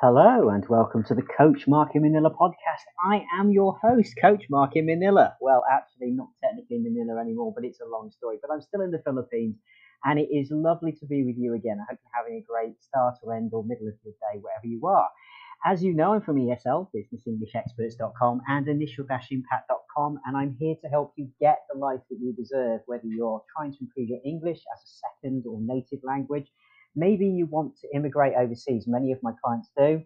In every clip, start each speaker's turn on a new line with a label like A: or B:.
A: Hello and welcome to the Coach Mark in Manila podcast. I am your host, Coach Mark in Manila. Well, actually, not technically Manila anymore, but it's a long story. But I'm still in the Philippines and it is lovely to be with you again. I hope you're having a great start or end or middle of your day, wherever you are. As you know, I'm from ESL, businessenglishexperts.com and initial-impact.com, and I'm here to help you get the life that you deserve, whether you're trying to improve your English as a second or native language Maybe you want to immigrate overseas. Many of my clients do.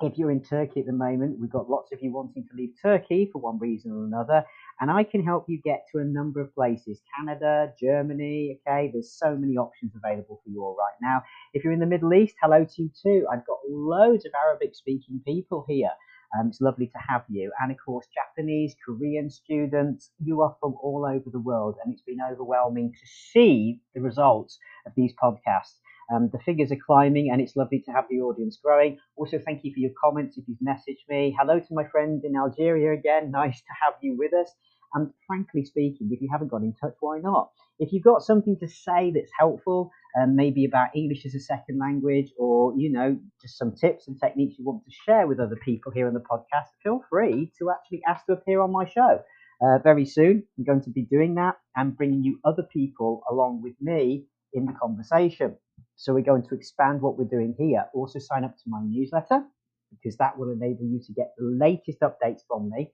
A: If you're in Turkey at the moment, we've got lots of you wanting to leave Turkey for one reason or another, and I can help you get to a number of places Canada, Germany. Okay, there's so many options available for you all right now. If you're in the Middle East, hello to you too. I've got loads of Arabic speaking people here. Um, it's lovely to have you. And of course, Japanese, Korean students, you are from all over the world, and it's been overwhelming to see the results of these podcasts. Um, the figures are climbing and it's lovely to have the audience growing. Also, thank you for your comments if you've messaged me. Hello to my friend in Algeria again. Nice to have you with us. And frankly speaking, if you haven't got in touch, why not? If you've got something to say that's helpful, um, maybe about English as a second language, or you know, just some tips and techniques you want to share with other people here on the podcast, feel free to actually ask to appear on my show. Uh, very soon, I'm going to be doing that and bringing you other people along with me in the conversation. So we're going to expand what we're doing here. Also sign up to my newsletter because that will enable you to get the latest updates from me.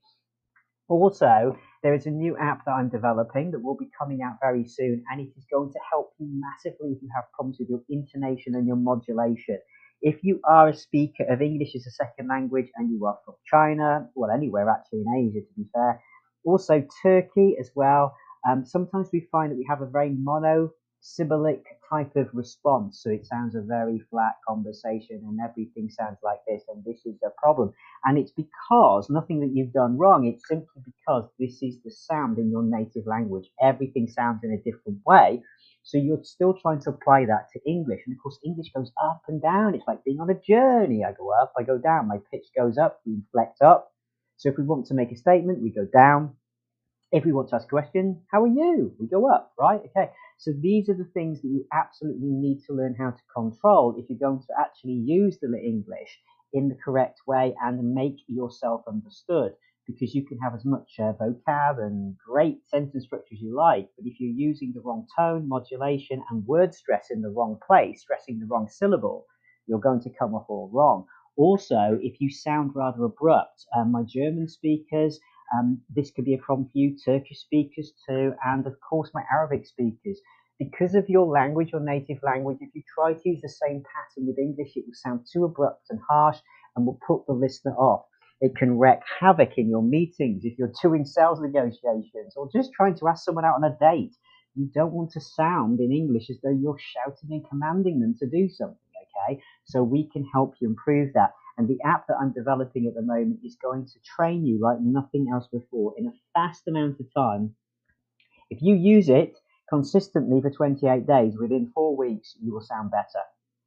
A: Also, there is a new app that I'm developing that will be coming out very soon, and it is going to help you massively if you have problems with your intonation and your modulation. If you are a speaker of English as a second language and you are from China, well, anywhere actually in Asia to be fair, also Turkey as well, um, sometimes we find that we have a very mono syllabic type of response. So it sounds a very flat conversation and everything sounds like this, and this is a problem. And it's because nothing that you've done wrong, it's simply because this is the sound in your native language. Everything sounds in a different way. So you're still trying to apply that to English. And of course, English goes up and down. It's like being on a journey. I go up, I go down. My pitch goes up, we inflect up. So if we want to make a statement, we go down. If we want to ask a question, how are you? We go up, right? Okay. So these are the things that you absolutely need to learn how to control if you're going to actually use the English in the correct way and make yourself understood. Because you can have as much uh, vocab and great sentence structure as you like, but if you're using the wrong tone, modulation, and word stress in the wrong place, stressing the wrong syllable, you're going to come off all wrong. Also, if you sound rather abrupt, um, my German speakers, um, this could be a problem for you, Turkish speakers too, and of course my Arabic speakers. Because of your language, your native language, if you try to use the same pattern with English, it will sound too abrupt and harsh and will put the listener off. It can wreak havoc in your meetings if you're doing sales negotiations or just trying to ask someone out on a date. You don't want to sound in English as though you're shouting and commanding them to do something, okay? So we can help you improve that. And the app that I'm developing at the moment is going to train you like nothing else before in a fast amount of time. If you use it consistently for 28 days, within four weeks, you will sound better.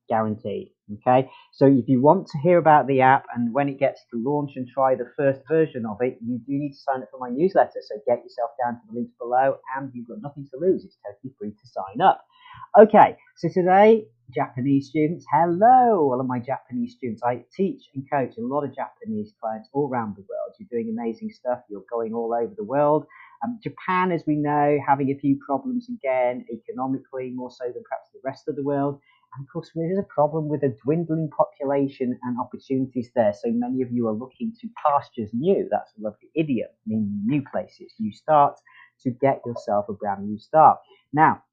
A: Guaranteed. Okay. So if you want to hear about the app and when it gets to launch and try the first version of it, you do need to sign up for my newsletter. So get yourself down to the links below and you've got nothing to lose. It's totally free to sign up. Okay, so today, Japanese students, hello, all of my Japanese students. I teach and coach a lot of Japanese clients all around the world. You're doing amazing stuff. You're going all over the world. Um, Japan, as we know, having a few problems again, economically, more so than perhaps the rest of the world. And of course, there is a problem with a dwindling population and opportunities there. So many of you are looking to pastures new. That's a lovely idiom, meaning new places, new starts, to get yourself a brand new start. Now,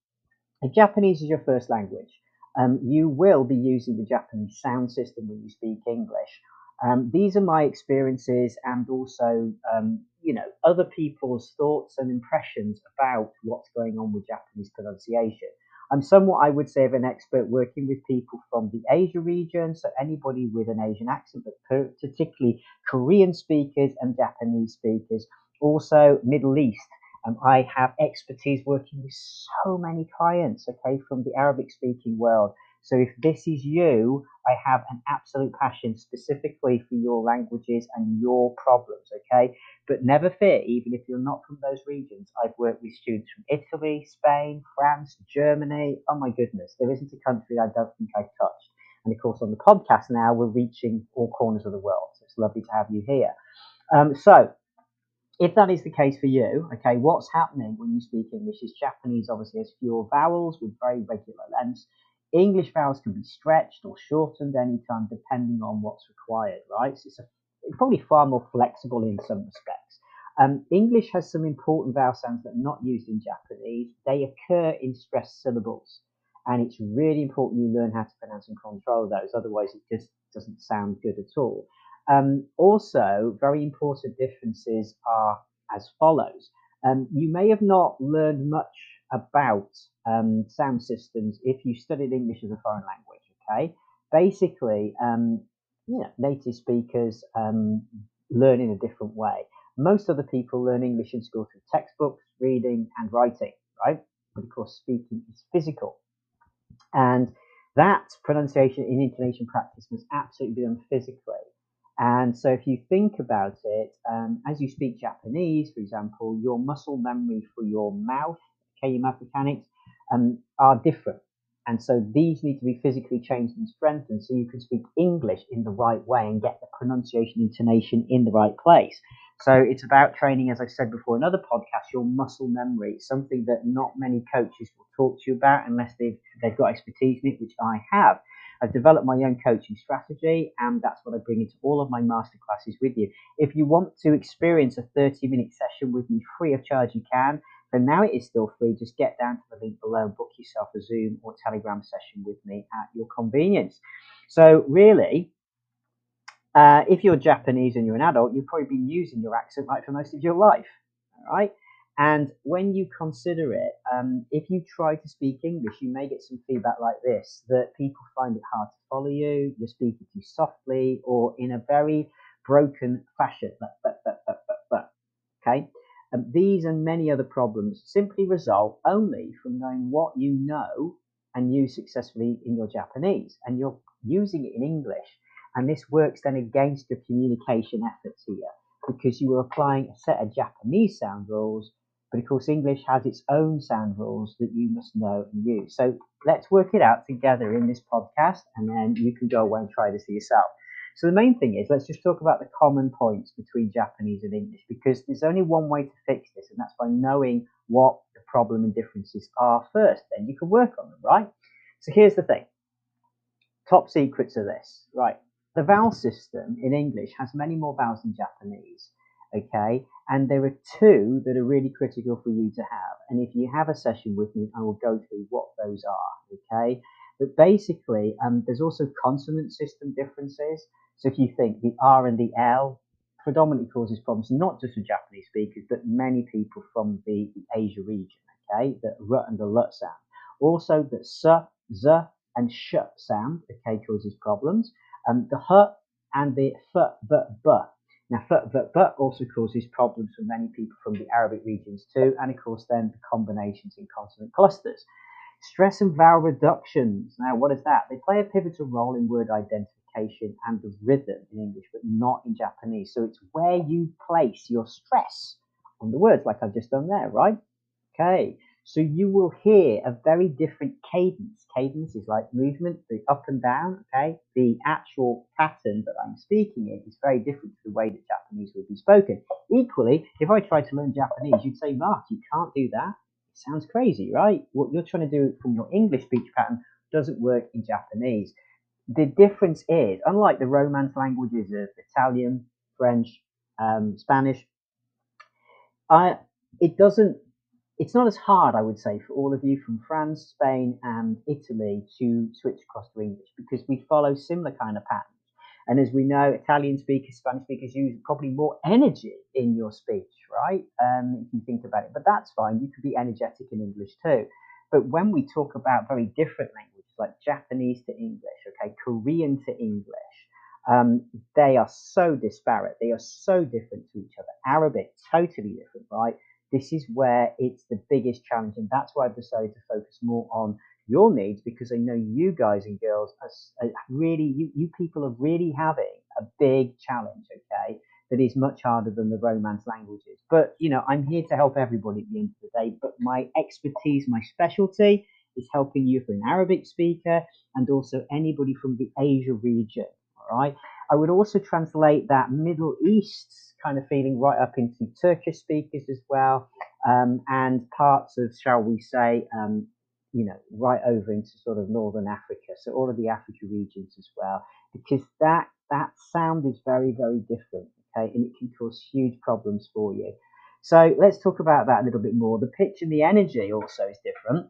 A: if Japanese is your first language, um, you will be using the Japanese sound system when you speak English. Um, these are my experiences and also, um, you know, other people's thoughts and impressions about what's going on with Japanese pronunciation. I'm somewhat, I would say, of an expert working with people from the Asia region, so anybody with an Asian accent, but particularly Korean speakers and Japanese speakers, also Middle East um, I have expertise working with so many clients, okay, from the Arabic speaking world. So if this is you, I have an absolute passion specifically for your languages and your problems, okay? But never fear, even if you're not from those regions. I've worked with students from Italy, Spain, France, Germany. Oh my goodness, there isn't a country I don't think I've touched. And of course, on the podcast now, we're reaching all corners of the world. So it's lovely to have you here. Um, so, if that is the case for you, okay, what's happening when you speak English is Japanese obviously has fewer vowels with very regular lengths. English vowels can be stretched or shortened anytime depending on what's required, right? So it's, a, it's probably far more flexible in some respects. Um, English has some important vowel sounds that are not used in Japanese. They occur in stressed syllables, and it's really important you learn how to pronounce and control those. Otherwise, it just doesn't sound good at all. Um, also, very important differences are as follows. Um, you may have not learned much about um, sound systems if you studied English as a foreign language. Okay, basically, um, you know, native speakers um, learn in a different way. Most other people learn English in school through textbooks, reading, and writing, right? But of course, speaking is physical. And that pronunciation and intonation practice must absolutely be done physically. And so, if you think about it, um, as you speak Japanese, for example, your muscle memory for your mouth, okay, your mouth mechanics, um, are different. And so these need to be physically changed and strengthened so you can speak English in the right way and get the pronunciation intonation in the right place. So it's about training, as I've said before in other podcasts, your muscle memory, something that not many coaches will talk to you about unless they've, they've got expertise in it, which I have. I've developed my own coaching strategy, and that's what I bring into all of my masterclasses with you. If you want to experience a 30 minute session with me free of charge, you can. But now it is still free. Just get down to the link below and book yourself a Zoom or Telegram session with me at your convenience. So, really, uh, if you're Japanese and you're an adult, you've probably been using your accent right for most of your life. Right. And when you consider it, um, if you try to speak English, you may get some feedback like this that people find it hard to follow you, you're speaking too softly, or in a very broken fashion. Okay? And these and many other problems simply result only from knowing what you know and use successfully in your Japanese, and you're using it in English. And this works then against your communication efforts here because you are applying a set of Japanese sound rules, but of course, English has its own sound rules that you must know and use. So let's work it out together in this podcast, and then you can go away and try this for yourself. So the main thing is, let's just talk about the common points between Japanese and English because there's only one way to fix this, and that's by knowing what the problem and differences are first. Then you can work on them, right? So here's the thing. Top secrets of this, right? The vowel system in English has many more vowels than Japanese, okay? And there are two that are really critical for you to have. And if you have a session with me, I will go through what those are, okay? But basically, um, there's also consonant system differences. So if you think the R and the L predominantly causes problems, not just for Japanese speakers, but many people from the, the Asia region, okay? The R and the L sound. Also, the S, Z, and Sh sound, okay, causes problems. Um, the h and the f, b, b. Now, f, b, b also causes problems for many people from the Arabic regions too, and of course, then the combinations in consonant clusters. Stress and vowel reductions. Now, what is that? They play a pivotal role in word identification and the rhythm in English, but not in Japanese. So it's where you place your stress on the words, like I've just done there, right? Okay. So you will hear a very different cadence. Cadence is like movement, the up and down, okay? The actual pattern that I'm speaking in is very different to the way that Japanese would be spoken. Equally, if I try to learn Japanese, you'd say, Mark, you can't do that. Sounds crazy, right? What you're trying to do from your English speech pattern doesn't work in Japanese. The difference is, unlike the Romance languages of Italian, French, um, Spanish, I, it doesn't it's not as hard, I would say, for all of you from France, Spain, and Italy to switch across to English because we follow similar kind of patterns. And as we know, Italian speakers, Spanish speakers use probably more energy in your speech, right? Um, if you think about it, but that's fine. You could be energetic in English too. But when we talk about very different languages like Japanese to English, okay, Korean to English, um, they are so disparate. They are so different to each other. Arabic, totally different, right? this is where it's the biggest challenge. And that's why I've decided to focus more on your needs because I know you guys and girls are really, you, you people are really having a big challenge, okay, that is much harder than the Romance languages. But, you know, I'm here to help everybody at the end of the day. But my expertise, my specialty is helping you for an Arabic speaker and also anybody from the Asia region. All right. I would also translate that Middle East kind of feeling right up into Turkish speakers as well, um, and parts of, shall we say, um, you know, right over into sort of Northern Africa. So all of the Africa regions as well, because that that sound is very, very different. Okay, and it can cause huge problems for you. So let's talk about that a little bit more. The pitch and the energy also is different.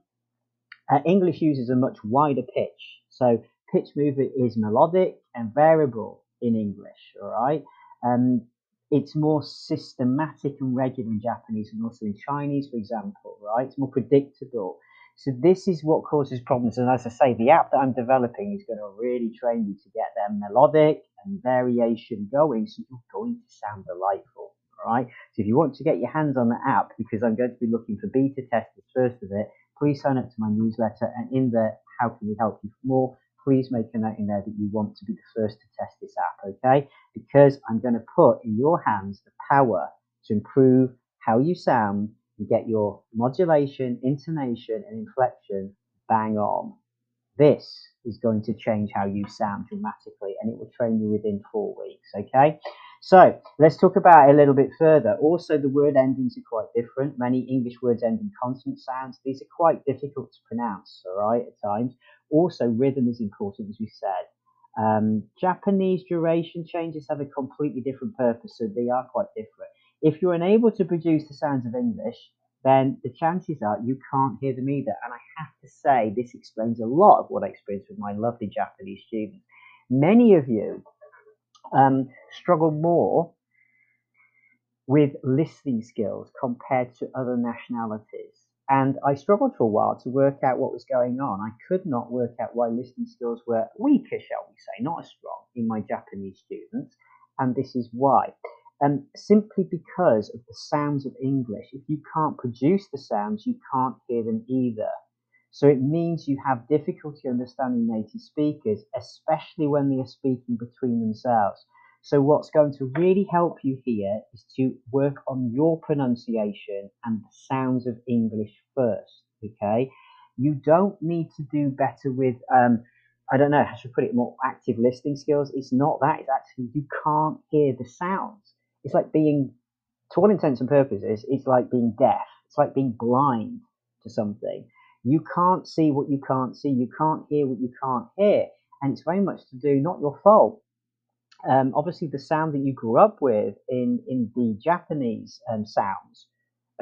A: Uh, English uses a much wider pitch. So pitch movement is melodic and variable in English, all right? Um, it's more systematic and regular in Japanese and also in Chinese, for example, right? It's more predictable. So this is what causes problems. And as I say, the app that I'm developing is going to really train you to get that melodic and variation going so you're going to sound delightful. All right. So if you want to get your hands on the app, because I'm going to be looking for beta testers first of it, please sign up to my newsletter. And in there, how can we help you more? Please make a note in there that you want to be the first to test this app, okay? Because I'm going to put in your hands the power to improve how you sound and get your modulation, intonation, and inflection bang on. This is going to change how you sound dramatically and it will train you within four weeks, okay? So let's talk about it a little bit further. Also, the word endings are quite different. Many English words end in consonant sounds. These are quite difficult to pronounce, all right, at times. Also, rhythm is important, as we said. Um, Japanese duration changes have a completely different purpose, so they are quite different. If you're unable to produce the sounds of English, then the chances are you can't hear them either. And I have to say, this explains a lot of what I experienced with my lovely Japanese students. Many of you um, struggle more with listening skills compared to other nationalities. And I struggled for a while to work out what was going on. I could not work out why listening skills were weaker, shall we say, not as strong in my Japanese students. And this is why. Um, simply because of the sounds of English. If you can't produce the sounds, you can't hear them either. So it means you have difficulty understanding native speakers, especially when they are speaking between themselves. So what's going to really help you here is to work on your pronunciation and the sounds of English first. Okay, you don't need to do better with um, I don't know how to put it more active listening skills. It's not that. It's actually you can't hear the sounds. It's like being, to all intents and purposes, it's like being deaf. It's like being blind to something. You can't see what you can't see. You can't hear what you can't hear. And it's very much to do, not your fault. Um, obviously, the sound that you grew up with in, in the Japanese um, sounds,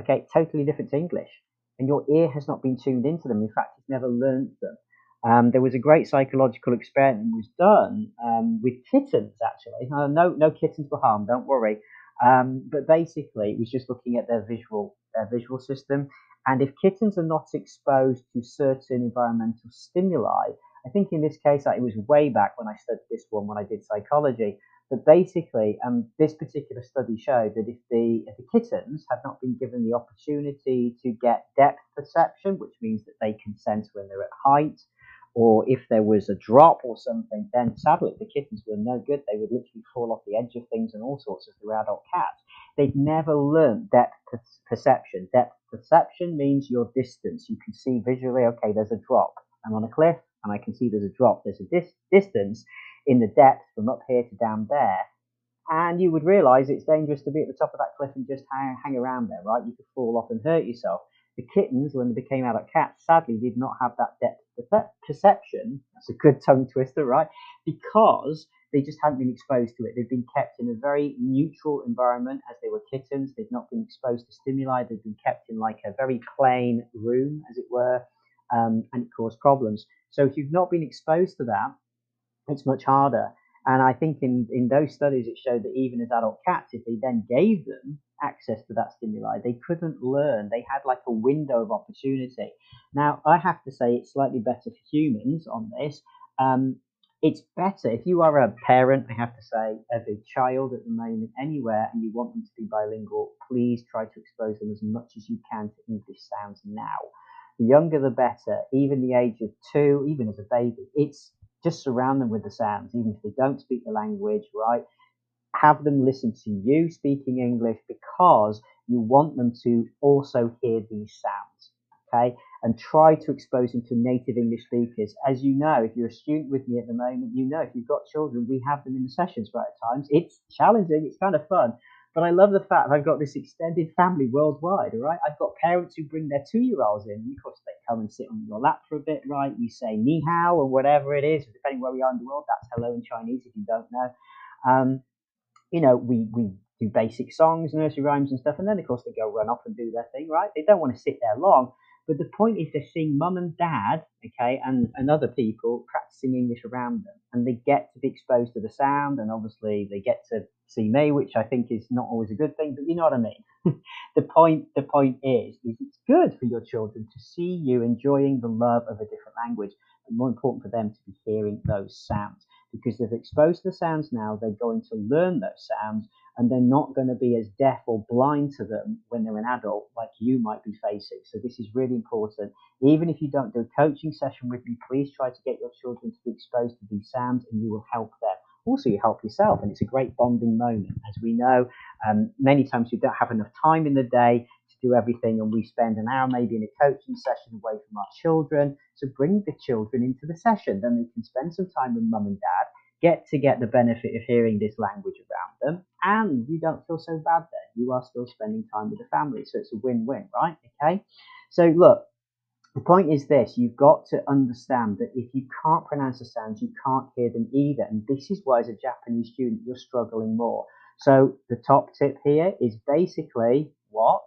A: okay, totally different to English. And your ear has not been tuned into them. In fact, it's never learned them. Um, there was a great psychological experiment was done um, with kittens, actually. Uh, no, no kittens were harmed, don't worry. Um, but basically, it was just looking at their visual, their visual system. And if kittens are not exposed to certain environmental stimuli, I think in this case, it was way back when I studied this one when I did psychology. But basically, um, this particular study showed that if the, if the kittens had not been given the opportunity to get depth perception, which means that they can sense when they're at height, or if there was a drop or something, then sadly the kittens were no good. They would literally fall off the edge of things and all sorts as the adult cats. They'd never learned depth perception. Depth perception means your distance. You can see visually, okay, there's a drop. I'm on a cliff and I can see there's a drop. There's a dis- distance in the depth from up here to down there. And you would realize it's dangerous to be at the top of that cliff and just hang, hang around there, right? You could fall off and hurt yourself. The kittens, when they became adult cats, sadly did not have that depth perception. That's a good tongue twister, right? Because they just hadn't been exposed to it. They've been kept in a very neutral environment as they were kittens. They've not been exposed to stimuli. They've been kept in like a very plain room, as it were, um, and it caused problems. So if you've not been exposed to that, it's much harder. And I think in, in those studies, it showed that even as adult cats, if they then gave them access to that stimuli, they couldn't learn. They had like a window of opportunity. Now, I have to say it's slightly better for humans on this. Um, it's better if you are a parent, I have to say, of a child at the moment anywhere and you want them to be bilingual, please try to expose them as much as you can to English sounds now. The younger the better, even the age of two, even as a baby, it's just surround them with the sounds, even if they don't speak the language, right? Have them listen to you speaking English because you want them to also hear these sounds. Okay. and try to expose them to native English speakers. As you know, if you're a student with me at the moment, you know if you've got children, we have them in the sessions right at times. It's challenging, it's kind of fun, but I love the fact that I've got this extended family worldwide, all right? I've got parents who bring their two year olds in, and of course they come and sit on your lap for a bit, right? You say ni hao or whatever it is, depending where we are in the world, that's hello in Chinese if you don't know. Um, you know, we, we do basic songs, nursery rhymes and stuff, and then of course they go run off and do their thing, right? They don't want to sit there long. But the point is they're seeing mum and dad, okay, and, and other people practicing English around them. And they get to be exposed to the sound and obviously they get to see me, which I think is not always a good thing, but you know what I mean. the point the point is, is it's good for your children to see you enjoying the love of a different language, but more important for them to be hearing those sounds. Because they've exposed the sounds now, they're going to learn those sounds and they're not going to be as deaf or blind to them when they're an adult like you might be facing. So this is really important. Even if you don't do a coaching session with me, please try to get your children to be exposed to these sounds and you will help them. Also, you help yourself, and it's a great bonding moment. As we know, um, many times we don't have enough time in the day to do everything, and we spend an hour maybe in a coaching session away from our children. So bring the children into the session, then they can spend some time with mum and dad get to get the benefit of hearing this language around them, and you don't feel so bad then. You are still spending time with the family, so it's a win-win, right? Okay. So look, the point is this: you've got to understand that if you can't pronounce the sounds, you can't hear them either, and this is why, as a Japanese student, you're struggling more. So the top tip here is basically what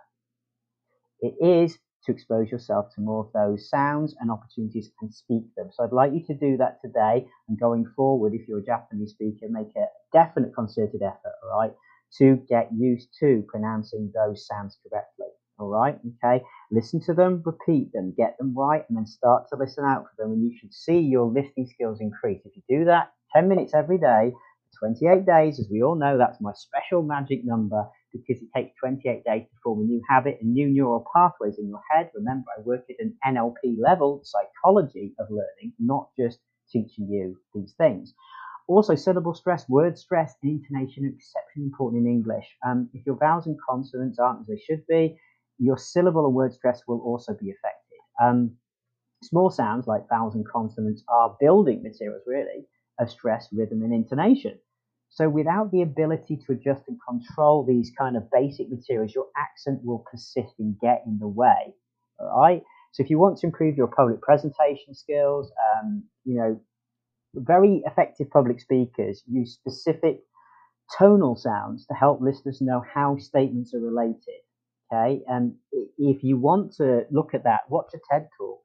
A: it is to expose yourself to more of those sounds and opportunities and speak them. So I'd like you to do that today and going forward, if you're a Japanese speaker, make a definite concerted effort, all right, to get used to pronouncing those sounds correctly. All right, okay. Listen to them, repeat them, get them right, and then start to listen out for them. And you should see your listening skills increase. If you do that 10 minutes every day, 28 days, as we all know, that's my special magic number because it takes 28 days to form a new habit and new neural pathways in your head. Remember, I work at an NLP level, psychology of learning, not just teaching you these things. Also, syllable stress, word stress, and intonation are exceptionally important in English. Um, if your vowels and consonants aren't as they should be, your syllable and word stress will also be affected. Um, small sounds like vowels and consonants are building materials, really, of stress, rhythm, and intonation. So without the ability to adjust and control these kind of basic materials, your accent will persist and get in the way. All right. So if you want to improve your public presentation skills, um, you know, very effective public speakers use specific tonal sounds to help listeners know how statements are related. Okay. And if you want to look at that, watch a TED talk.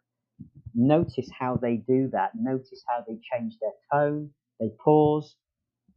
A: Notice how they do that. Notice how they change their tone. They pause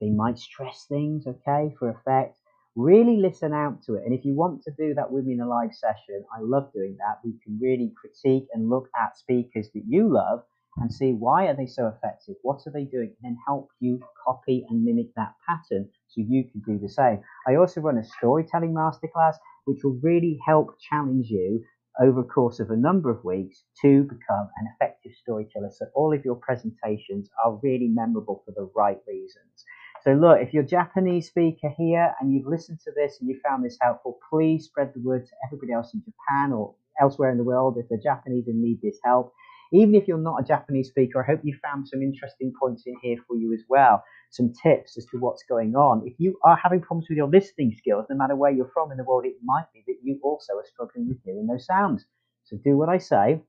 A: they might stress things, okay, for effect. Really listen out to it. And if you want to do that with me in a live session, I love doing that. We can really critique and look at speakers that you love and see why are they so effective? What are they doing? And then help you copy and mimic that pattern so you can do the same. I also run a storytelling masterclass, which will really help challenge you over a course of a number of weeks to become an effective storyteller. So all of your presentations are really memorable for the right reasons. So look, if you're a Japanese speaker here and you've listened to this and you found this helpful, please spread the word to everybody else in Japan or elsewhere in the world if they're Japanese and need this help. Even if you're not a Japanese speaker, I hope you found some interesting points in here for you as well. Some tips as to what's going on. If you are having problems with your listening skills, no matter where you're from in the world, it might be that you also are struggling with hearing those sounds. So do what I say,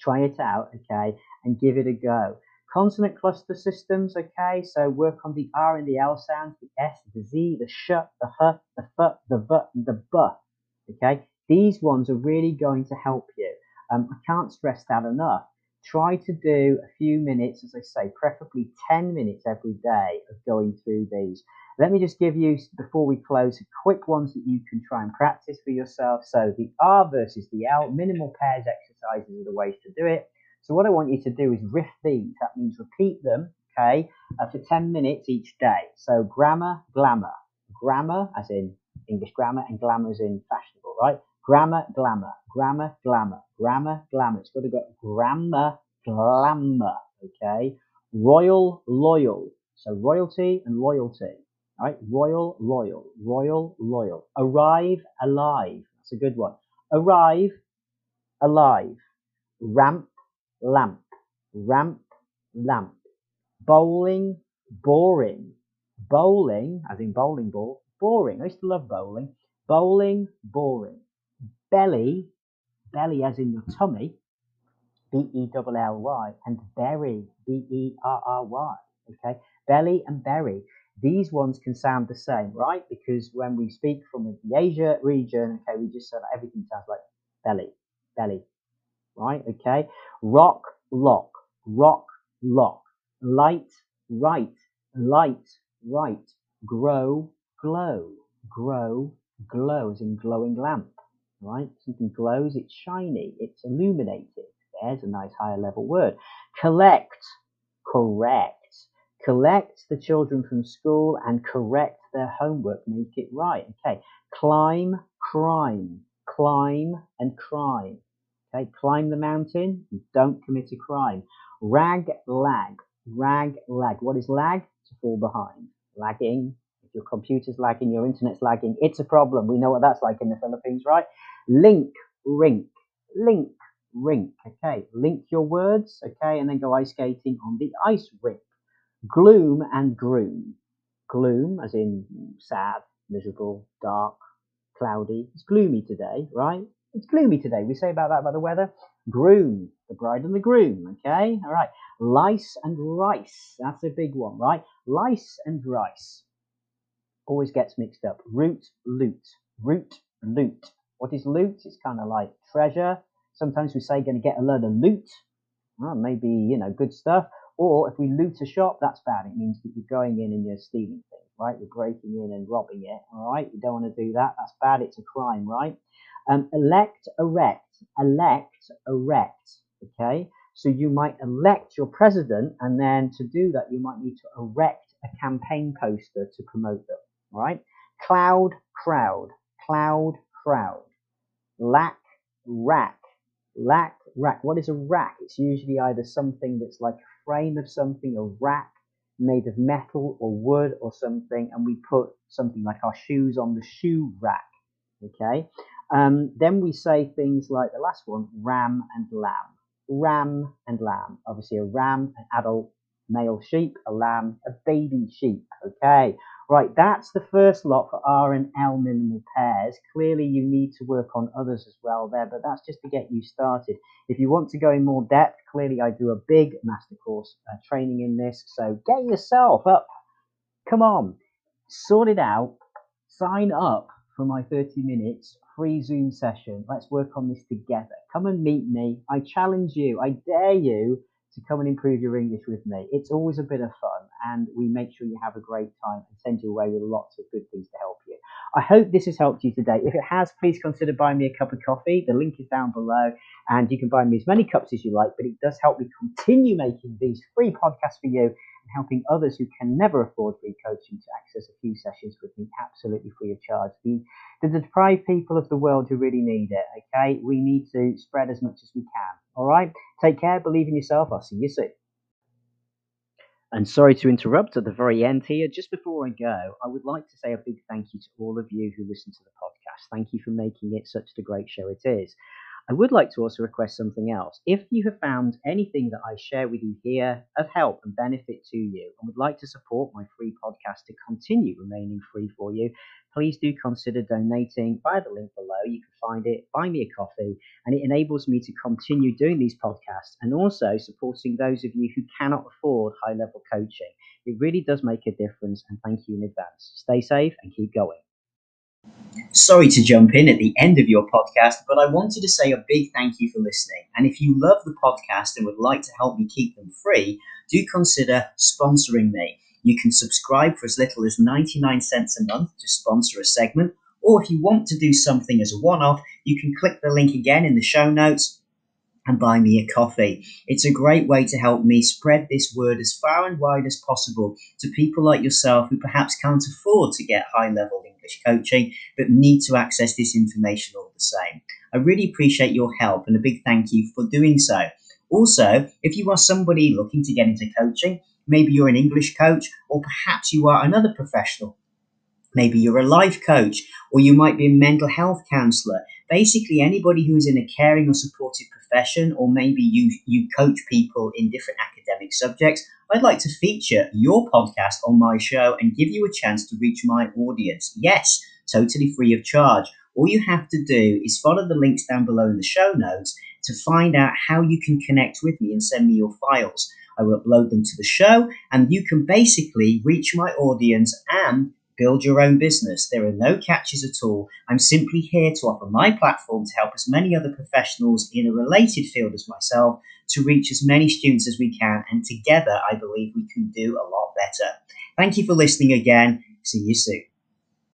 A: try it out, okay, and give it a go. Consonant cluster systems, okay, so work on the R and the L sounds, the S, the Z, the sh, the h, the f, the v, and the b, okay. These ones are really going to help you. Um, I can't stress that enough. Try to do a few minutes, as I say, preferably 10 minutes every day of going through these. Let me just give you, before we close, quick ones that you can try and practice for yourself. So the R versus the L, minimal pairs exercises are the ways to do it. So what I want you to do is riff these. That means repeat them, okay, uh, for 10 minutes each day. So grammar, glamour. Grammar, as in English grammar, and glamour as in fashionable, right? Grammar, glamour. Grammar, glamour. Grammar, glamour. It's got to go grammar, glamour, okay? Royal, loyal. So royalty and loyalty. All right, royal, loyal, royal, loyal. Arrive, alive. That's a good one. Arrive, alive ramp, lamp, ramp, lamp. Bowling, boring. Bowling, as in bowling ball, boring. I used to love bowling. Bowling, boring. Belly, belly as in your tummy, B E L L Y, and berry, B E R R Y. Okay, belly and berry. These ones can sound the same, right? Because when we speak from the Asia region, okay, we just said everything sounds like belly, belly, right? Okay, rock, lock, rock, lock, light, right, light, right, grow, glow, grow, glow, as in glowing lamp, right? Something glows, it's shiny, it's illuminated. There's a nice higher level word. Collect, correct. Collect the children from school and correct their homework, make it right. Okay. Climb, crime, climb and crime. Okay. Climb the mountain, don't commit a crime. Rag, lag, rag, lag. What is lag? To fall behind. Lagging. Your computer's lagging, your internet's lagging, it's a problem. We know what that's like in the Philippines, right? Link, rink, link, rink. Okay, link your words, okay, and then go ice skating on the ice rink. Gloom and groom. Gloom, as in sad, miserable, dark, cloudy. It's gloomy today, right? It's gloomy today. We say about that about the weather. Groom, the bride and the groom, okay? All right. Lice and rice. That's a big one, right? Lice and rice. Always gets mixed up. Root, loot. Root, loot. What is loot? It's kind of like treasure, Sometimes we say going to get a load of loot, well, maybe, you know, good stuff. Or if we loot a shop, that's bad. It means that you're going in and you're stealing things, right? You're breaking in and robbing it, all right? You don't want to do that. That's bad. It's a crime, right? Um, elect, erect, elect, erect, okay? So you might elect your president, and then to do that, you might need to erect a campaign poster to promote them, right? Cloud, crowd, cloud, crowd. Lack, rack, Rack, rack. What is a rack? It's usually either something that's like a frame of something, a rack made of metal or wood or something, and we put something like our shoes on the shoe rack. Okay. Um, then we say things like the last one, ram and lamb. Ram and lamb. Obviously, a ram, an adult male sheep, a lamb, a baby sheep. Okay. Right, that's the first lot for R and L minimal pairs. Clearly, you need to work on others as well there, but that's just to get you started. If you want to go in more depth, clearly I do a big master course uh, training in this, so get yourself up. Come on, sort it out, sign up for my 30 minutes free Zoom session. Let's work on this together. Come and meet me. I challenge you, I dare you to come and improve your English with me. It's always a bit of fun, and we make sure you have a great time and send you away with lots of good things to help you. I hope this has helped you today. If it has, please consider buying me a cup of coffee. The link is down below, and you can buy me as many cups as you like, but it does help me continue making these free podcasts for you and helping others who can never afford free coaching to access a few sessions with me absolutely free of charge. The, the deprived people of the world who really need it, okay? We need to spread as much as we can, all right? Take care, believe in yourself. I'll see you soon. And sorry to interrupt at the very end here. Just before I go, I would like to say a big thank you to all of you who listen to the podcast. Thank you for making it such a great show it is. I would like to also request something else. If you have found anything that I share with you here of help and benefit to you and would like to support my free podcast to continue remaining free for you, please do consider donating via the link below. You can find it, buy me a coffee, and it enables me to continue doing these podcasts and also supporting those of you who cannot afford high level coaching. It really does make a difference, and thank you in advance. Stay safe and keep going. Sorry to jump in at the end of your podcast, but I wanted to say a big thank you for listening. And if you love the podcast and would like to help me keep them free, do consider sponsoring me. You can subscribe for as little as 99 cents a month to sponsor a segment, or if you want to do something as a one off, you can click the link again in the show notes and buy me a coffee. It's a great way to help me spread this word as far and wide as possible to people like yourself who perhaps can't afford to get high level Coaching but need to access this information all the same. I really appreciate your help and a big thank you for doing so. Also, if you are somebody looking to get into coaching, maybe you're an English coach, or perhaps you are another professional. Maybe you're a life coach, or you might be a mental health counselor. basically anybody who is in a caring or supportive profession, or maybe you, you coach people in different academic subjects, I'd like to feature your podcast on my show and give you a chance to reach my audience. Yes, totally free of charge. All you have to do is follow the links down below in the show notes to find out how you can connect with me and send me your files. I will upload them to the show, and you can basically reach my audience and build your own business. There are no catches at all. I'm simply here to offer my platform to help as many other professionals in a related field as myself to reach as many students as we can. And together, I believe we can do a lot better. Thank you for listening again. See you soon.